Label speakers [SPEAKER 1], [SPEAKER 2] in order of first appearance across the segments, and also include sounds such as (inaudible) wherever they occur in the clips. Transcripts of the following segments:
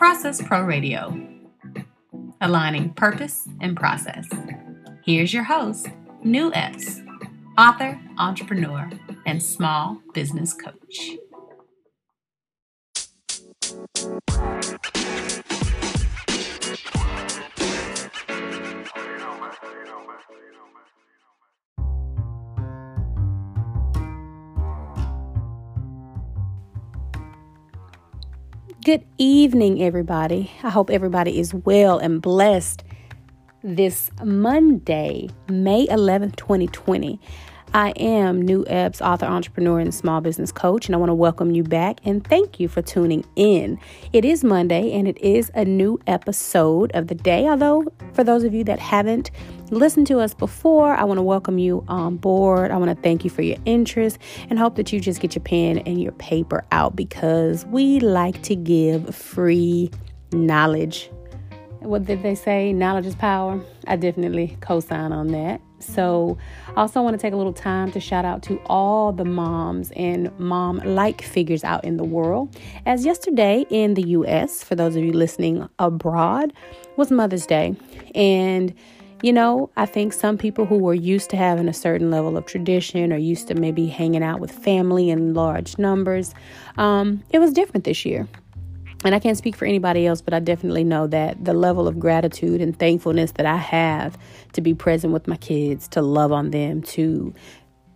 [SPEAKER 1] Process Pro Radio, aligning purpose and process. Here's your host, Nu Epps, author, entrepreneur, and small business coach. Good evening, everybody. I hope everybody is well and blessed this Monday, May 11th, 2020. I am Nu Epps, author, entrepreneur, and small business coach, and I want to welcome you back and thank you for tuning in. It is Monday and it is a new episode of the day. Although, for those of you that haven't listened to us before, I want to welcome you on board. I want to thank you for your interest and hope that you just get your pen and your paper out because we like to give free knowledge. What did they say? Knowledge is power. I definitely co sign on that. So, I also want to take a little time to shout out to all the moms and mom like figures out in the world. As yesterday in the US, for those of you listening abroad, was Mother's Day. And you know, I think some people who were used to having a certain level of tradition or used to maybe hanging out with family in large numbers, um, it was different this year and I can't speak for anybody else, but I definitely know that the level of gratitude and thankfulness that I have to be present with my kids, to love on them, to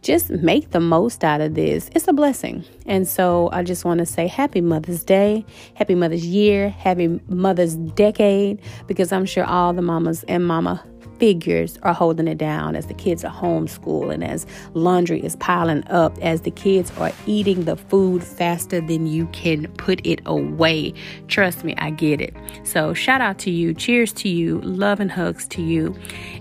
[SPEAKER 1] just make the most out of this. It's a blessing. And so I just want to say happy Mother's Day, happy Mother's Year, happy Mother's Decade, because I'm sure all the mamas and mama figures are holding it down as the kids are homeschooled and as laundry is piling up, as the kids are eating the food faster than you can put it away. Trust me, I get it. So, shout out to you. Cheers to you. Love and hugs to you.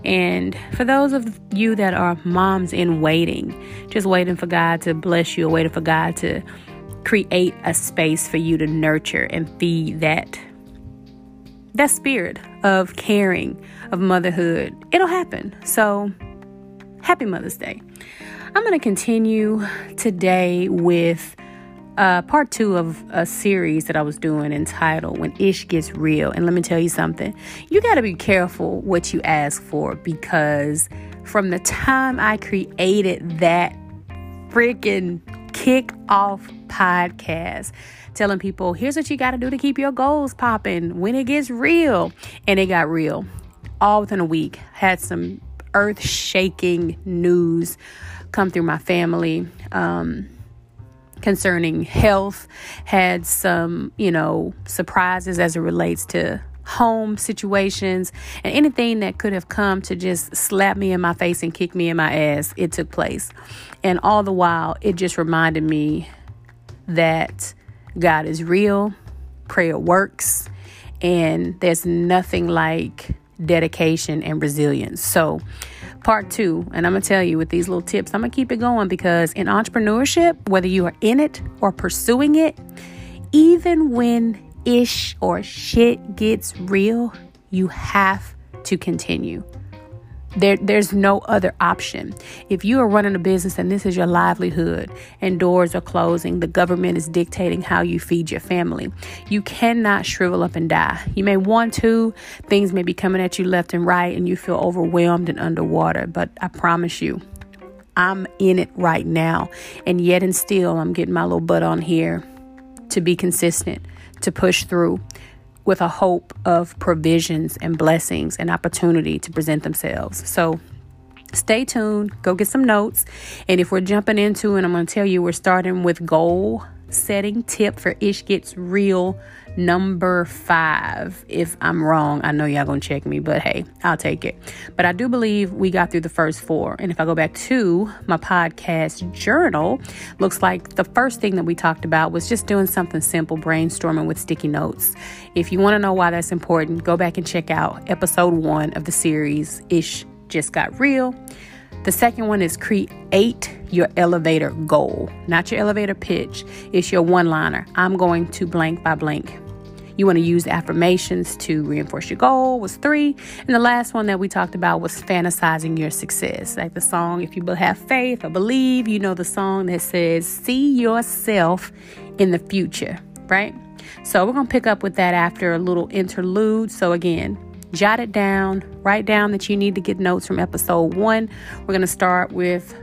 [SPEAKER 1] And for those of you that are moms in waiting, just waiting for God to bless you, waiting for God to create a space for you to nurture and feed that that spirit of caring, of motherhood, it'll happen. So, happy Mother's Day. I'm going to continue today with uh, part two of a series that I was doing entitled When Ish Gets Real. And let me tell you something you got to be careful what you ask for because from the time I created that freaking kick off podcast, telling people, here's what you got to do to keep your goals popping when it gets real. And it got real all within a week. Had some earth shaking news come through my family. Um, concerning health, had some, you know, surprises as it relates to home situations and anything that could have come to just slap me in my face and kick me in my ass, it took place. And all the while, it just reminded me that God is real, prayer works, and there's nothing like dedication and resilience. So, part two, and I'm gonna tell you with these little tips, I'm gonna keep it going because in entrepreneurship, whether you are in it or pursuing it, even when ish or shit gets real, you have to continue. There, there's no other option. If you are running a business and this is your livelihood and doors are closing, the government is dictating how you feed your family, you cannot shrivel up and die. You may want to, things may be coming at you left and right, and you feel overwhelmed and underwater, but I promise you, I'm in it right now. And yet and still, I'm getting my little butt on here to be consistent, to push through with a hope of provisions and blessings and opportunity to present themselves. So stay tuned, go get some notes. And if we're jumping into, and I'm going to tell you, we're starting with goal setting tip for Ish Gets Real number five. If I'm wrong, I know y'all gonna check me, but hey, I'll take it. But I do believe we got through the first four. And if I go back to my podcast journal, looks like the first thing that we talked about was just doing something simple, brainstorming with sticky notes. If you wanna know why that's important, go back and check out episode one of the series, Ish Just Got Real. The second one is create your elevator goal, not your elevator pitch. It's your one liner. I'm going to blank by blank. You want to use affirmations to reinforce your goal was three. And the last one that we talked about was fantasizing your success. Like the song, if you have faith or believe, you know the song that says, see yourself in the future right? So we're going to pick up with that after a little interlude. So again, jot it down, write down that you need to get notes from episode one. We're going to start with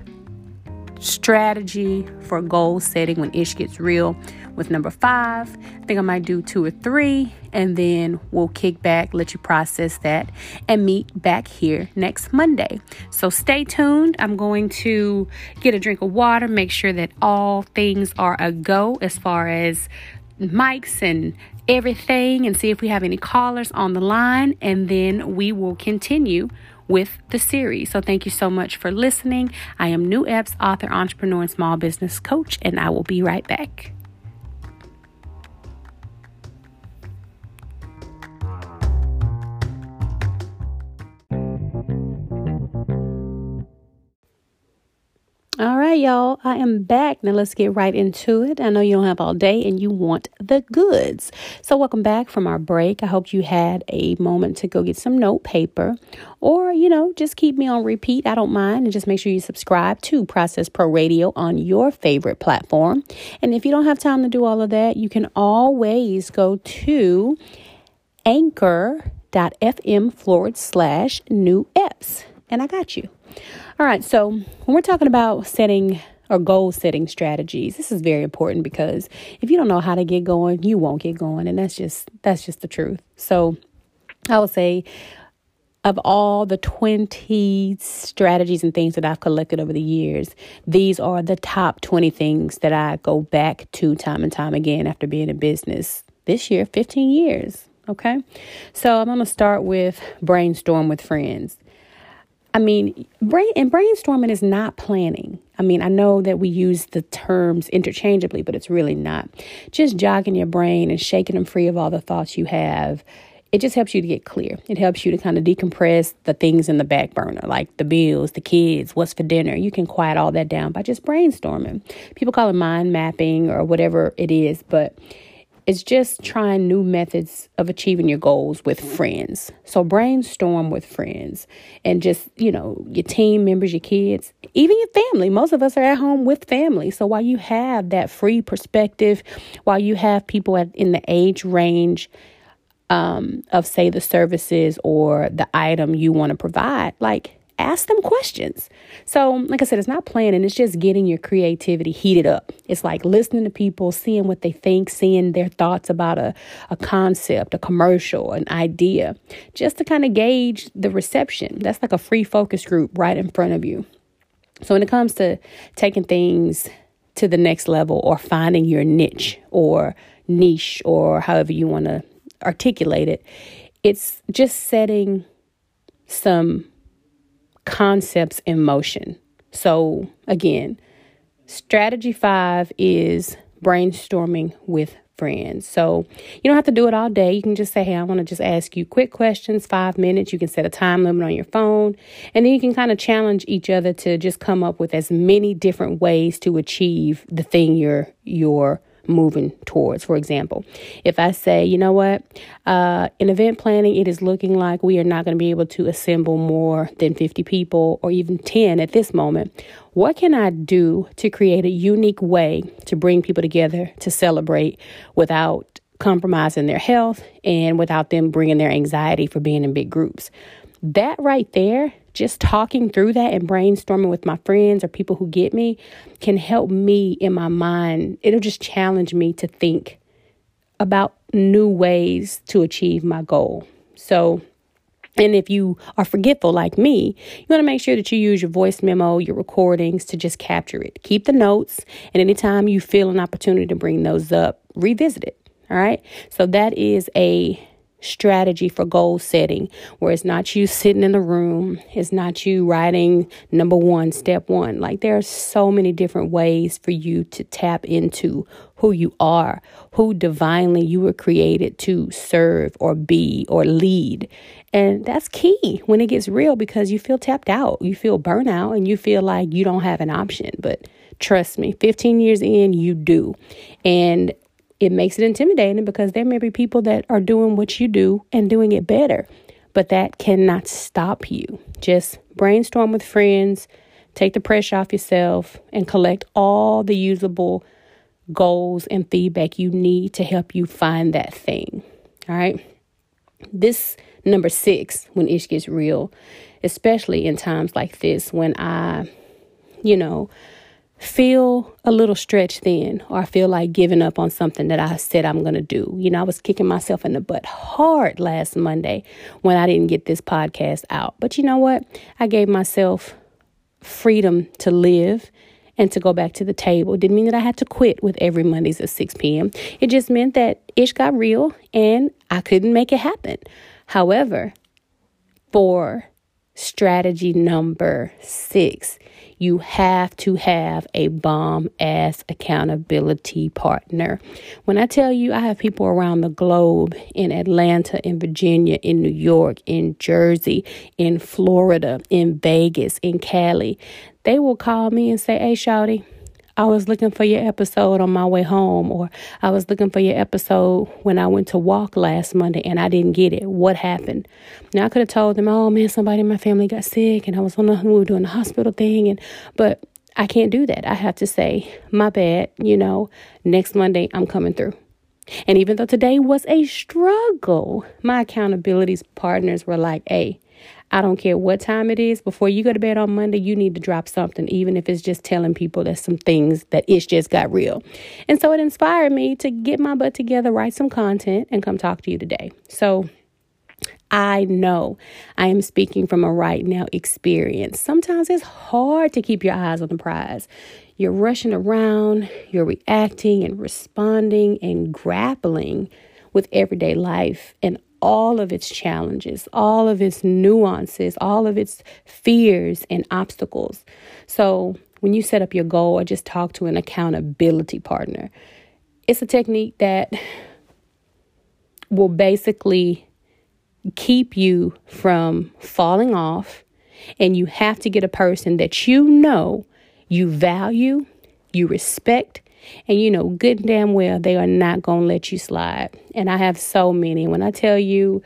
[SPEAKER 1] strategy for goal setting when ish gets real with number five. I think I might do two or three, and then we'll kick back, let you process that, and meet back here next Monday. So stay tuned. I'm going to get a drink of water, make sure that all things are a go as far as mics and everything, and see if we have any callers on the line, and then we will continue with the series. So thank you so much for listening. I am Nu Epps, author, entrepreneur, and small business coach, and I will be right back. All right, y'all, I am back. Now let's get right into it. I know you don't have all day and you want the goods. So, welcome back from our break. I hope you had a moment to go get some note paper or, you know, just keep me on repeat. I don't mind. And just make sure you subscribe to Process Pro Radio on your favorite platform. And if you don't have time to do all of that, you can always go to anchor.fm forward slash nu epps. And I got you. All right, so when we're talking about setting or goal setting strategies, this is very important because if you don't know how to get going, you won't get going, and that's just that's just the truth. So I would say of all the 20 strategies and things that I've collected over the years, these are the top 20 things that I go back to time and time again after being in business this year, 15 years. Okay. So I'm going to start with brainstorm with friends. I mean, brain and brainstorming is not planning. I mean, I know that we use the terms interchangeably, but it's really not. Just jogging your brain and shaking them free of all the thoughts you have. It just helps you to get clear. It helps you to kind of decompress the things in the back burner, like the bills, the kids, what's for dinner. You can quiet all that down by just brainstorming. People call it mind mapping or whatever it is, but it's just trying new methods of achieving your goals with friends. So brainstorm with friends and just, you know, your team members, your kids, even your family. Most of us are at home with family. So while you have that free perspective, while you have people at, in the age range um, of, say, the services or the item you want to provide, like ask them questions. So, like I said, it's not planning, it's just getting your creativity heated up. It's like listening to people, seeing what they think, seeing their thoughts about a, a concept, a commercial, an idea, just to kind of gauge the reception. That's like a free focus group right in front of you. So, when it comes to taking things to the next level or finding your niche or niche or however you want to articulate it, it's just setting some concepts in motion. So, again, strategy five is brainstorming with friends. So, you don't have to do it all day. You can just say, Hey, I want to just ask you quick questions, five minutes. You can set a time limit on your phone. And then you can kind of challenge each other to just come up with as many different ways to achieve the thing you're, you're moving towards. For example, if I say, you know what, uh, in event planning, it is looking like we are not going to be able to assemble more than 50 people or even 10 at this moment. What can I do to create a unique way to bring people together to celebrate without compromising their health and without them bringing their anxiety for being in big groups? That right there just talking through that and brainstorming with my friends or people who get me can help me in my mind. It'll just challenge me to think about new ways to achieve my goal. So, and if you are forgetful like me, you want to make sure that you use your voice memo, your recordings to just capture it. Keep the notes, and anytime you feel an opportunity to bring those up, revisit it. All right. So that is a strategy for goal setting where it's not you sitting in the room, it's not you writing number one, step one. Like there are so many different ways for you to tap into who you are, who divinely you were created to serve or be or lead. And that's key when it gets real because you feel tapped out, you feel burnout, and you feel like you don't have an option. But trust me, 15 years in, you do. And it makes it intimidating because there may be people that are doing what you do and doing it better, but that cannot stop you. Just brainstorm with friends, take the pressure off yourself, and collect all the usable goals and feedback you need to help you find that thing. All right. This number six, when ish gets real, especially in times like this when I, you know, feel a little stretched thin or I feel like giving up on something that I said I'm going to do. You know, I was kicking myself in the butt hard last Monday when I didn't get this podcast out. But you know what? I gave myself freedom to live and to go back to the table. It didn't mean that I had to quit with every Mondays at 6 p.m. It just meant that ish got real and I couldn't make it happen. However, for strategy number six, you have to have a bomb ass accountability partner. When I tell you, I have people around the globe in Atlanta, in Virginia, in New York, in Jersey, in Florida, in Vegas, in Cali, they will call me and say, Hey, Shouty, I was looking for your episode on my way home, or I was looking for your episode when I went to walk last Monday and I didn't get it. What happened? Now I could have told them, oh man, somebody in my family got sick and I was on the we were doing the hospital thing, and but I can't do that. I have to say, my bad. You know, next Monday I'm coming through. And even though today was a struggle, my accountability partners were like, hey, I don't care what time it is. Before you go to bed on Monday, you need to drop something, even if it's just telling people that some things that it's just got real. And so it inspired me to get my butt together, write some content, and come talk to you today. So I know I am speaking from a right now experience. Sometimes it's hard to keep your eyes on the prize. You're rushing around, you're reacting and responding and grappling with everyday life and all of its challenges, all of its nuances, all of its fears and obstacles. So, when you set up your goal or just talk to an accountability partner, it's a technique that (laughs) will basically keep you from falling off. And you have to get a person that you know you value, you respect, and you know, good damn well, they are not going to let you slide. And I have so many. When I tell you,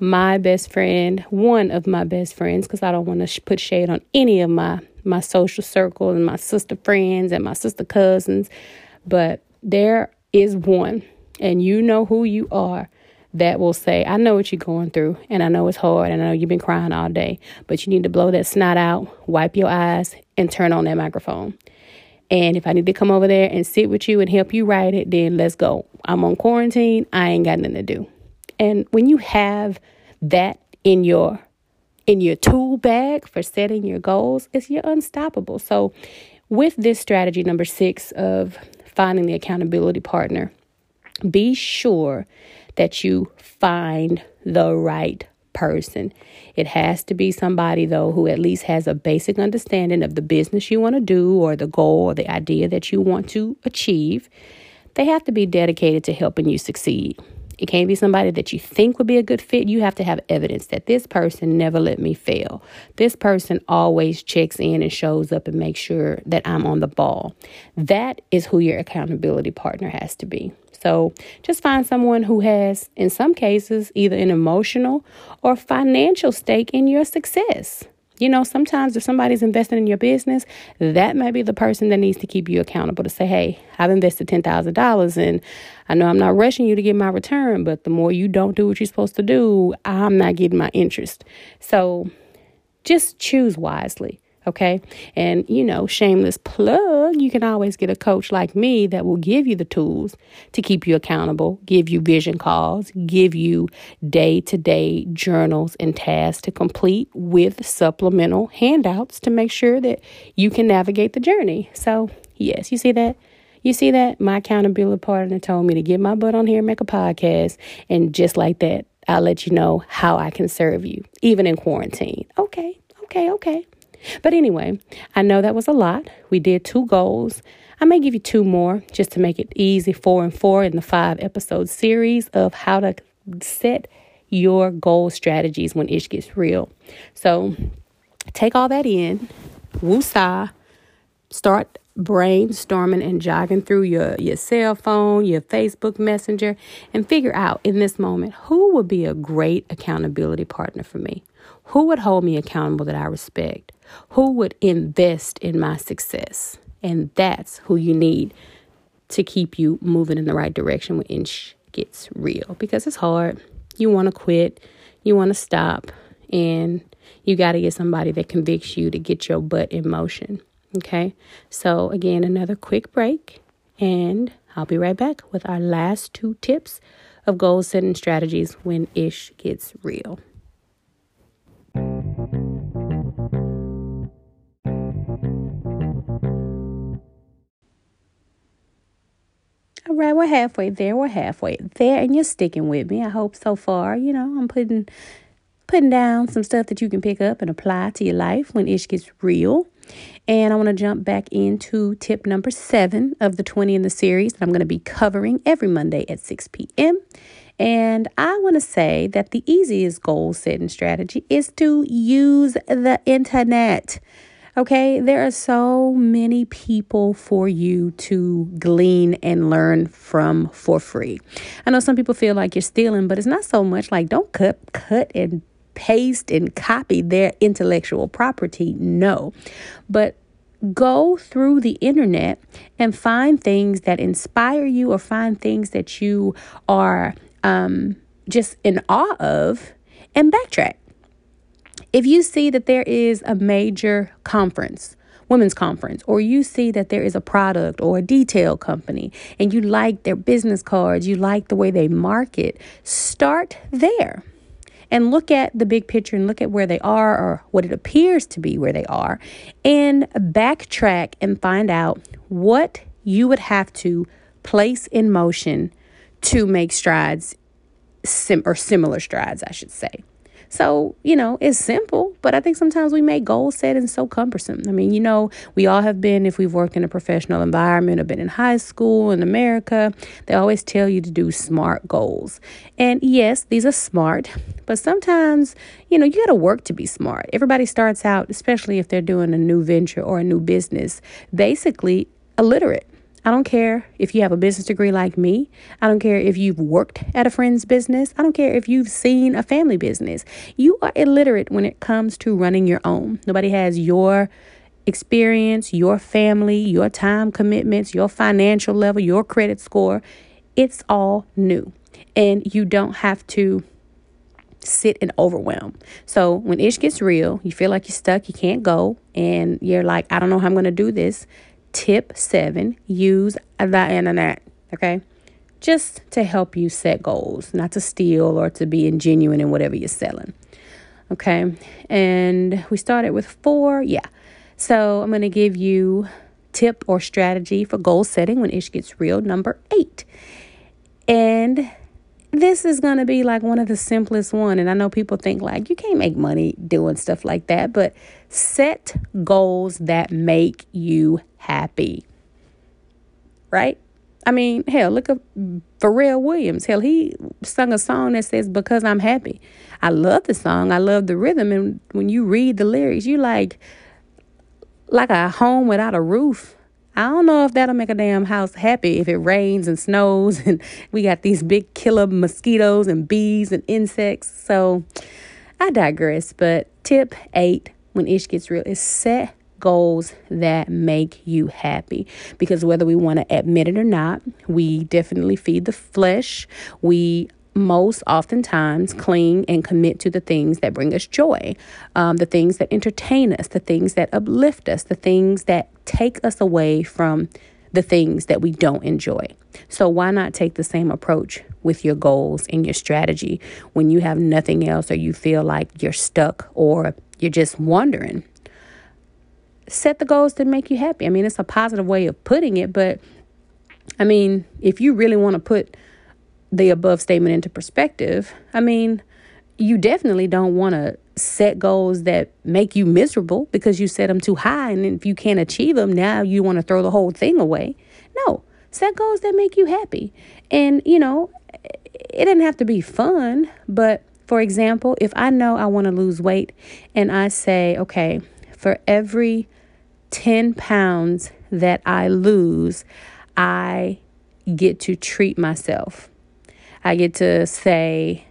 [SPEAKER 1] my best friend, one of my best friends, because I don't want to sh- put shade on any of my my social circle and my sister friends and my sister cousins, but there is one, and you know who you are, that will say, I know what you're going through, and I know it's hard, and I know you've been crying all day, but you need to blow that snot out, wipe your eyes, and turn on that microphone. And if I need to come over there and sit with you and help you write it, then let's go. I'm on quarantine. I ain't got nothing to do. And when you have that in your in your tool bag for setting your goals, it's you're unstoppable. So with this strategy number 6 of finding the accountability partner, be sure that you find the right person. It has to be somebody, though, who at least has a basic understanding of the business you want to do or the goal or the idea that you want to achieve. They have to be dedicated to helping you succeed. It can't be somebody that you think would be a good fit. You have to have evidence that this person never let me fail. This person always checks in and shows up and makes sure that I'm on the ball. That is who your accountability partner has to be. So just find someone who has, in some cases, either an emotional or financial stake in your success. You know, sometimes if somebody's investing in your business, that may be the person that needs to keep you accountable to say, hey, I've invested $10,000 and I know I'm not rushing you to get my return, but the more you don't do what you're supposed to do, I'm not getting my interest. So just choose wisely. Okay. And, you know, shameless plug, you can always get a coach like me that will give you the tools to keep you accountable, give you vision calls, give you day to day journals and tasks to complete with supplemental handouts to make sure that you can navigate the journey. So, yes, you see that? You see that? My accountability partner told me to get my butt on here and make a podcast. And just like that, I'll let you know how I can serve you, even in quarantine. Okay, okay, okay. But anyway, I know that was a lot. We did two goals. I may give you two more just to make it easy, four and four in the five episode series of how to set your goal strategies when ish gets real. So take all that in, woosah, start brainstorming and jogging through your, your cell phone, your Facebook Messenger, and figure out in this moment who would be a great accountability partner for me. Who would hold me accountable that I respect? Who would invest in my success? And that's who you need to keep you moving in the right direction when it gets real because it's hard. You want to quit, you want to stop, and you got to get somebody that convicts you to get your butt in motion. Okay, so again, another quick break, and I'll be right back with our last two tips of goal setting strategies when ish gets real. Right, we're halfway there. We're halfway there, and you're sticking with me. I hope so far. You know, I'm putting putting down some stuff that you can pick up and apply to your life when ish gets real. And I want to jump back into tip number seven of the 20 in the series that I'm going to be covering every Monday at 6 p.m. And I want to say that the easiest goal setting strategy is to use the internet. Okay, there are so many people for you to glean and learn from for free. I know some people feel like you're stealing, but it's not so much like don't cut cut and paste and copy their intellectual property. No. But go through the internet and find things that inspire you or find things that you are um, just in awe of and backtrack. If you see that there is a major conference, women's conference, or you see that there is a product or a detail company and you like their business cards, you like the way they market, start there and look at the big picture and look at where they are or what it appears to be where they are and backtrack and find out what you would have to place in motion to make strides sim- or similar strides, I should say. So, you know, it's simple, but I think sometimes we make goal setting so cumbersome. I mean, you know, we all have been, if we've worked in a professional environment or been in high school in America, they always tell you to do SMART goals. And yes, these are smart, but sometimes, you know, you got to work to be smart. Everybody starts out, especially if they're doing a new venture or a new business, basically illiterate. I don't care if you have a business degree like me. I don't care if you've worked at a friend's business. I don't care if you've seen a family business. You are illiterate when it comes to running your own. Nobody has your experience, your family, your time commitments, your financial level, your credit score. It's all new. And you don't have to sit and overwhelm. So when ish gets real, you feel like you're stuck, you can't go, and you're like, I don't know how I'm going to do this. Tip seven use the internet. Okay. Just to help you set goals, not to steal or to be ingenuine in whatever you're selling. Okay. And we started with four. Yeah. So I'm to give you tip or strategy for goal setting when ish gets real. Number eight. And this is going to be like one of the simplest one and i know people think like you can't make money doing stuff like that but set goals that make you happy. Right? I mean hell look at pharrell williams. Hell he sung a song that says because i'm happy. I love the song. I love the rhythm and when you read the lyrics you like like a home without a roof I don't know if that'll make a damn house happy if it rains and snows (laughs) and we got these big killer mosquitoes and bees and insects. So I digress. But tip eight when ish gets real is set goals that make you happy. Because whether we want to admit it or not, we definitely feed the flesh. We most oftentimes cling and commit to the things that bring us joy, um, the things that entertain us, the things that uplift us, the things that take us away from the things that we don't enjoy. So, why not take the same approach with your goals and your strategy when you have nothing else or you feel like you're stuck or you're just wondering? Set the goals that make you happy. I mean, it's a positive way of putting it, but I mean, if you really want to put the above statement into perspective, I mean, you definitely don't want to set goals that make you miserable because you set them too high. And if you can't achieve them, now you want to throw the whole thing away. No, set goals that make you happy. And, you know, it doesn't have to be fun, but for example, if I know I want to lose weight and I say, okay, for every 10 pounds that I lose, I get to treat myself. I get to say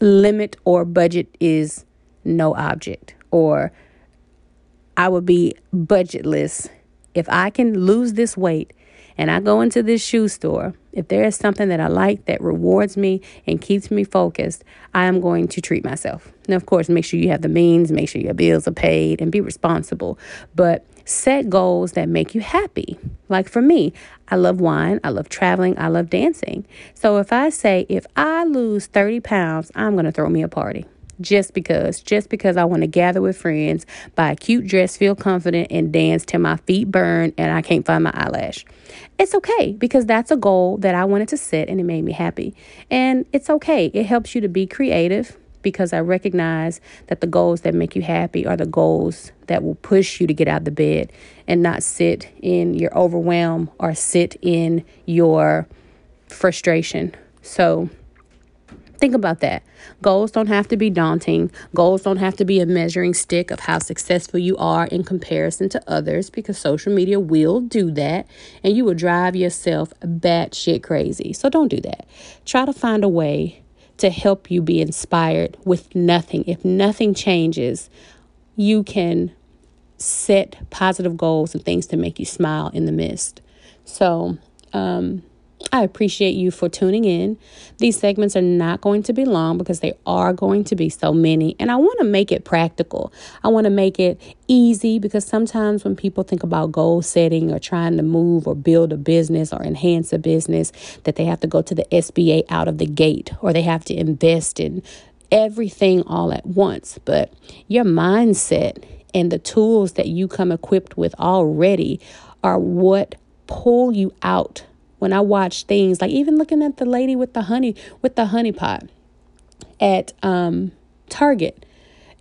[SPEAKER 1] limit or budget is no object, or I would be budgetless. If I can lose this weight and I go into this shoe store, if there is something that I like that rewards me and keeps me focused, I am going to treat myself. Now, of course, make sure you have the means, make sure your bills are paid, and be responsible. But set goals that make you happy. Like for me, I love wine, I love traveling, I love dancing. So if I say, if I lose 30 pounds, I'm going to throw me a party just because, just because I want to gather with friends, buy a cute dress, feel confident, and dance till my feet burn and I can't find my eyelash. It's okay because that's a goal that I wanted to set and it made me happy. And it's okay. It helps you to be creative because I recognize that the goals that make you happy are the goals that will push you to get out of the bed and not sit in your overwhelm or sit in your frustration. So, Think about that. Goals don't have to be daunting. Goals don't have to be a measuring stick of how successful you are in comparison to others because social media will do that and you will drive yourself batshit crazy. So don't do that. Try to find a way to help you be inspired with nothing. If nothing changes, you can set positive goals and things to make you smile in the midst. So, um, I appreciate you for tuning in. These segments are not going to be long because they are going to be so many. And I want to make it practical. I want to make it easy because sometimes when people think about goal setting or trying to move or build a business or enhance a business, that they have to go to the SBA out of the gate or they have to invest in everything all at once. But your mindset and the tools that you come equipped with already are what pull you out when I watch things like even looking at the lady with the honey with the honey pot at um, Target,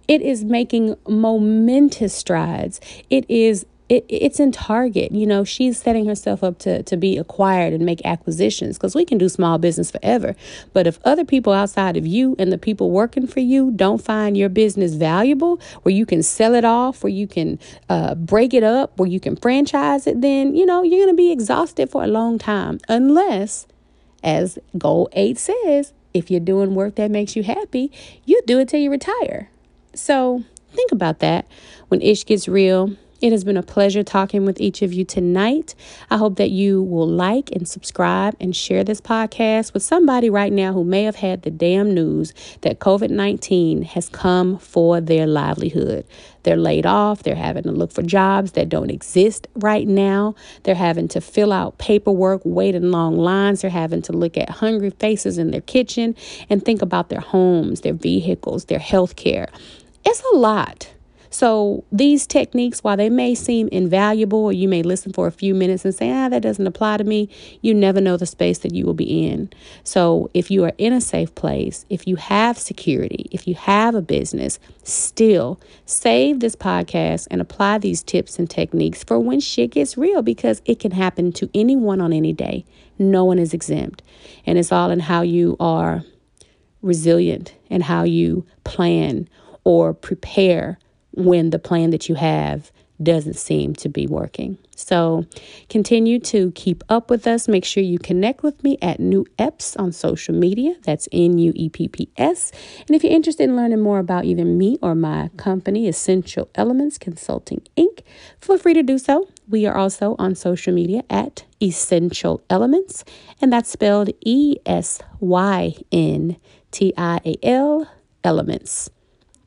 [SPEAKER 1] it is making momentous strides. It is it, it's in Target. You know, she's setting herself up to, to be acquired and make acquisitions because we can do small business forever. But if other people outside of you and the people working for you don't find your business valuable, where you can sell it off, where you can uh, break it up, where you can franchise it, then, you know, you're going to be exhausted for a long time. Unless, as Goal 8 says, if you're doing work that makes you happy, you do it till you retire. So think about that when ish gets real it has been a pleasure talking with each of you tonight. I hope that you will like and subscribe and share this podcast with somebody right now who may have had the damn news that COVID 19 has come for their livelihood. They're laid off. They're having to look for jobs that don't exist right now. They're having to fill out paperwork, wait in long lines. They're having to look at hungry faces in their kitchen and think about their homes, their vehicles, their health care. It's a lot. So, these techniques, while they may seem invaluable, or you may listen for a few minutes and say, ah, that doesn't apply to me, you never know the space that you will be in. So, if you are in a safe place, if you have security, if you have a business, still save this podcast and apply these tips and techniques for when shit gets real because it can happen to anyone on any day. No one is exempt. And it's all in how you are resilient and how you plan or prepare when the plan that you have doesn't seem to be working. So continue to keep up with us. Make sure you connect with me at Nu Epps on social media. That's N U E P P S. And if you're interested in learning more about either me or my company, Esyntial Elements Consulting Inc., feel free to do so. We are also on social media at Esyntial Elements, and that's spelled E S Y N T I A L Elements.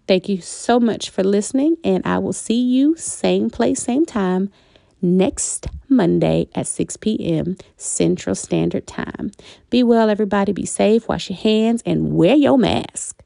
[SPEAKER 1] Thank you so much for listening, and I will see you same place, same time next Monday at 6 p.m. Central Standard Time. Be well, everybody. Be safe, wash your hands, and wear your mask.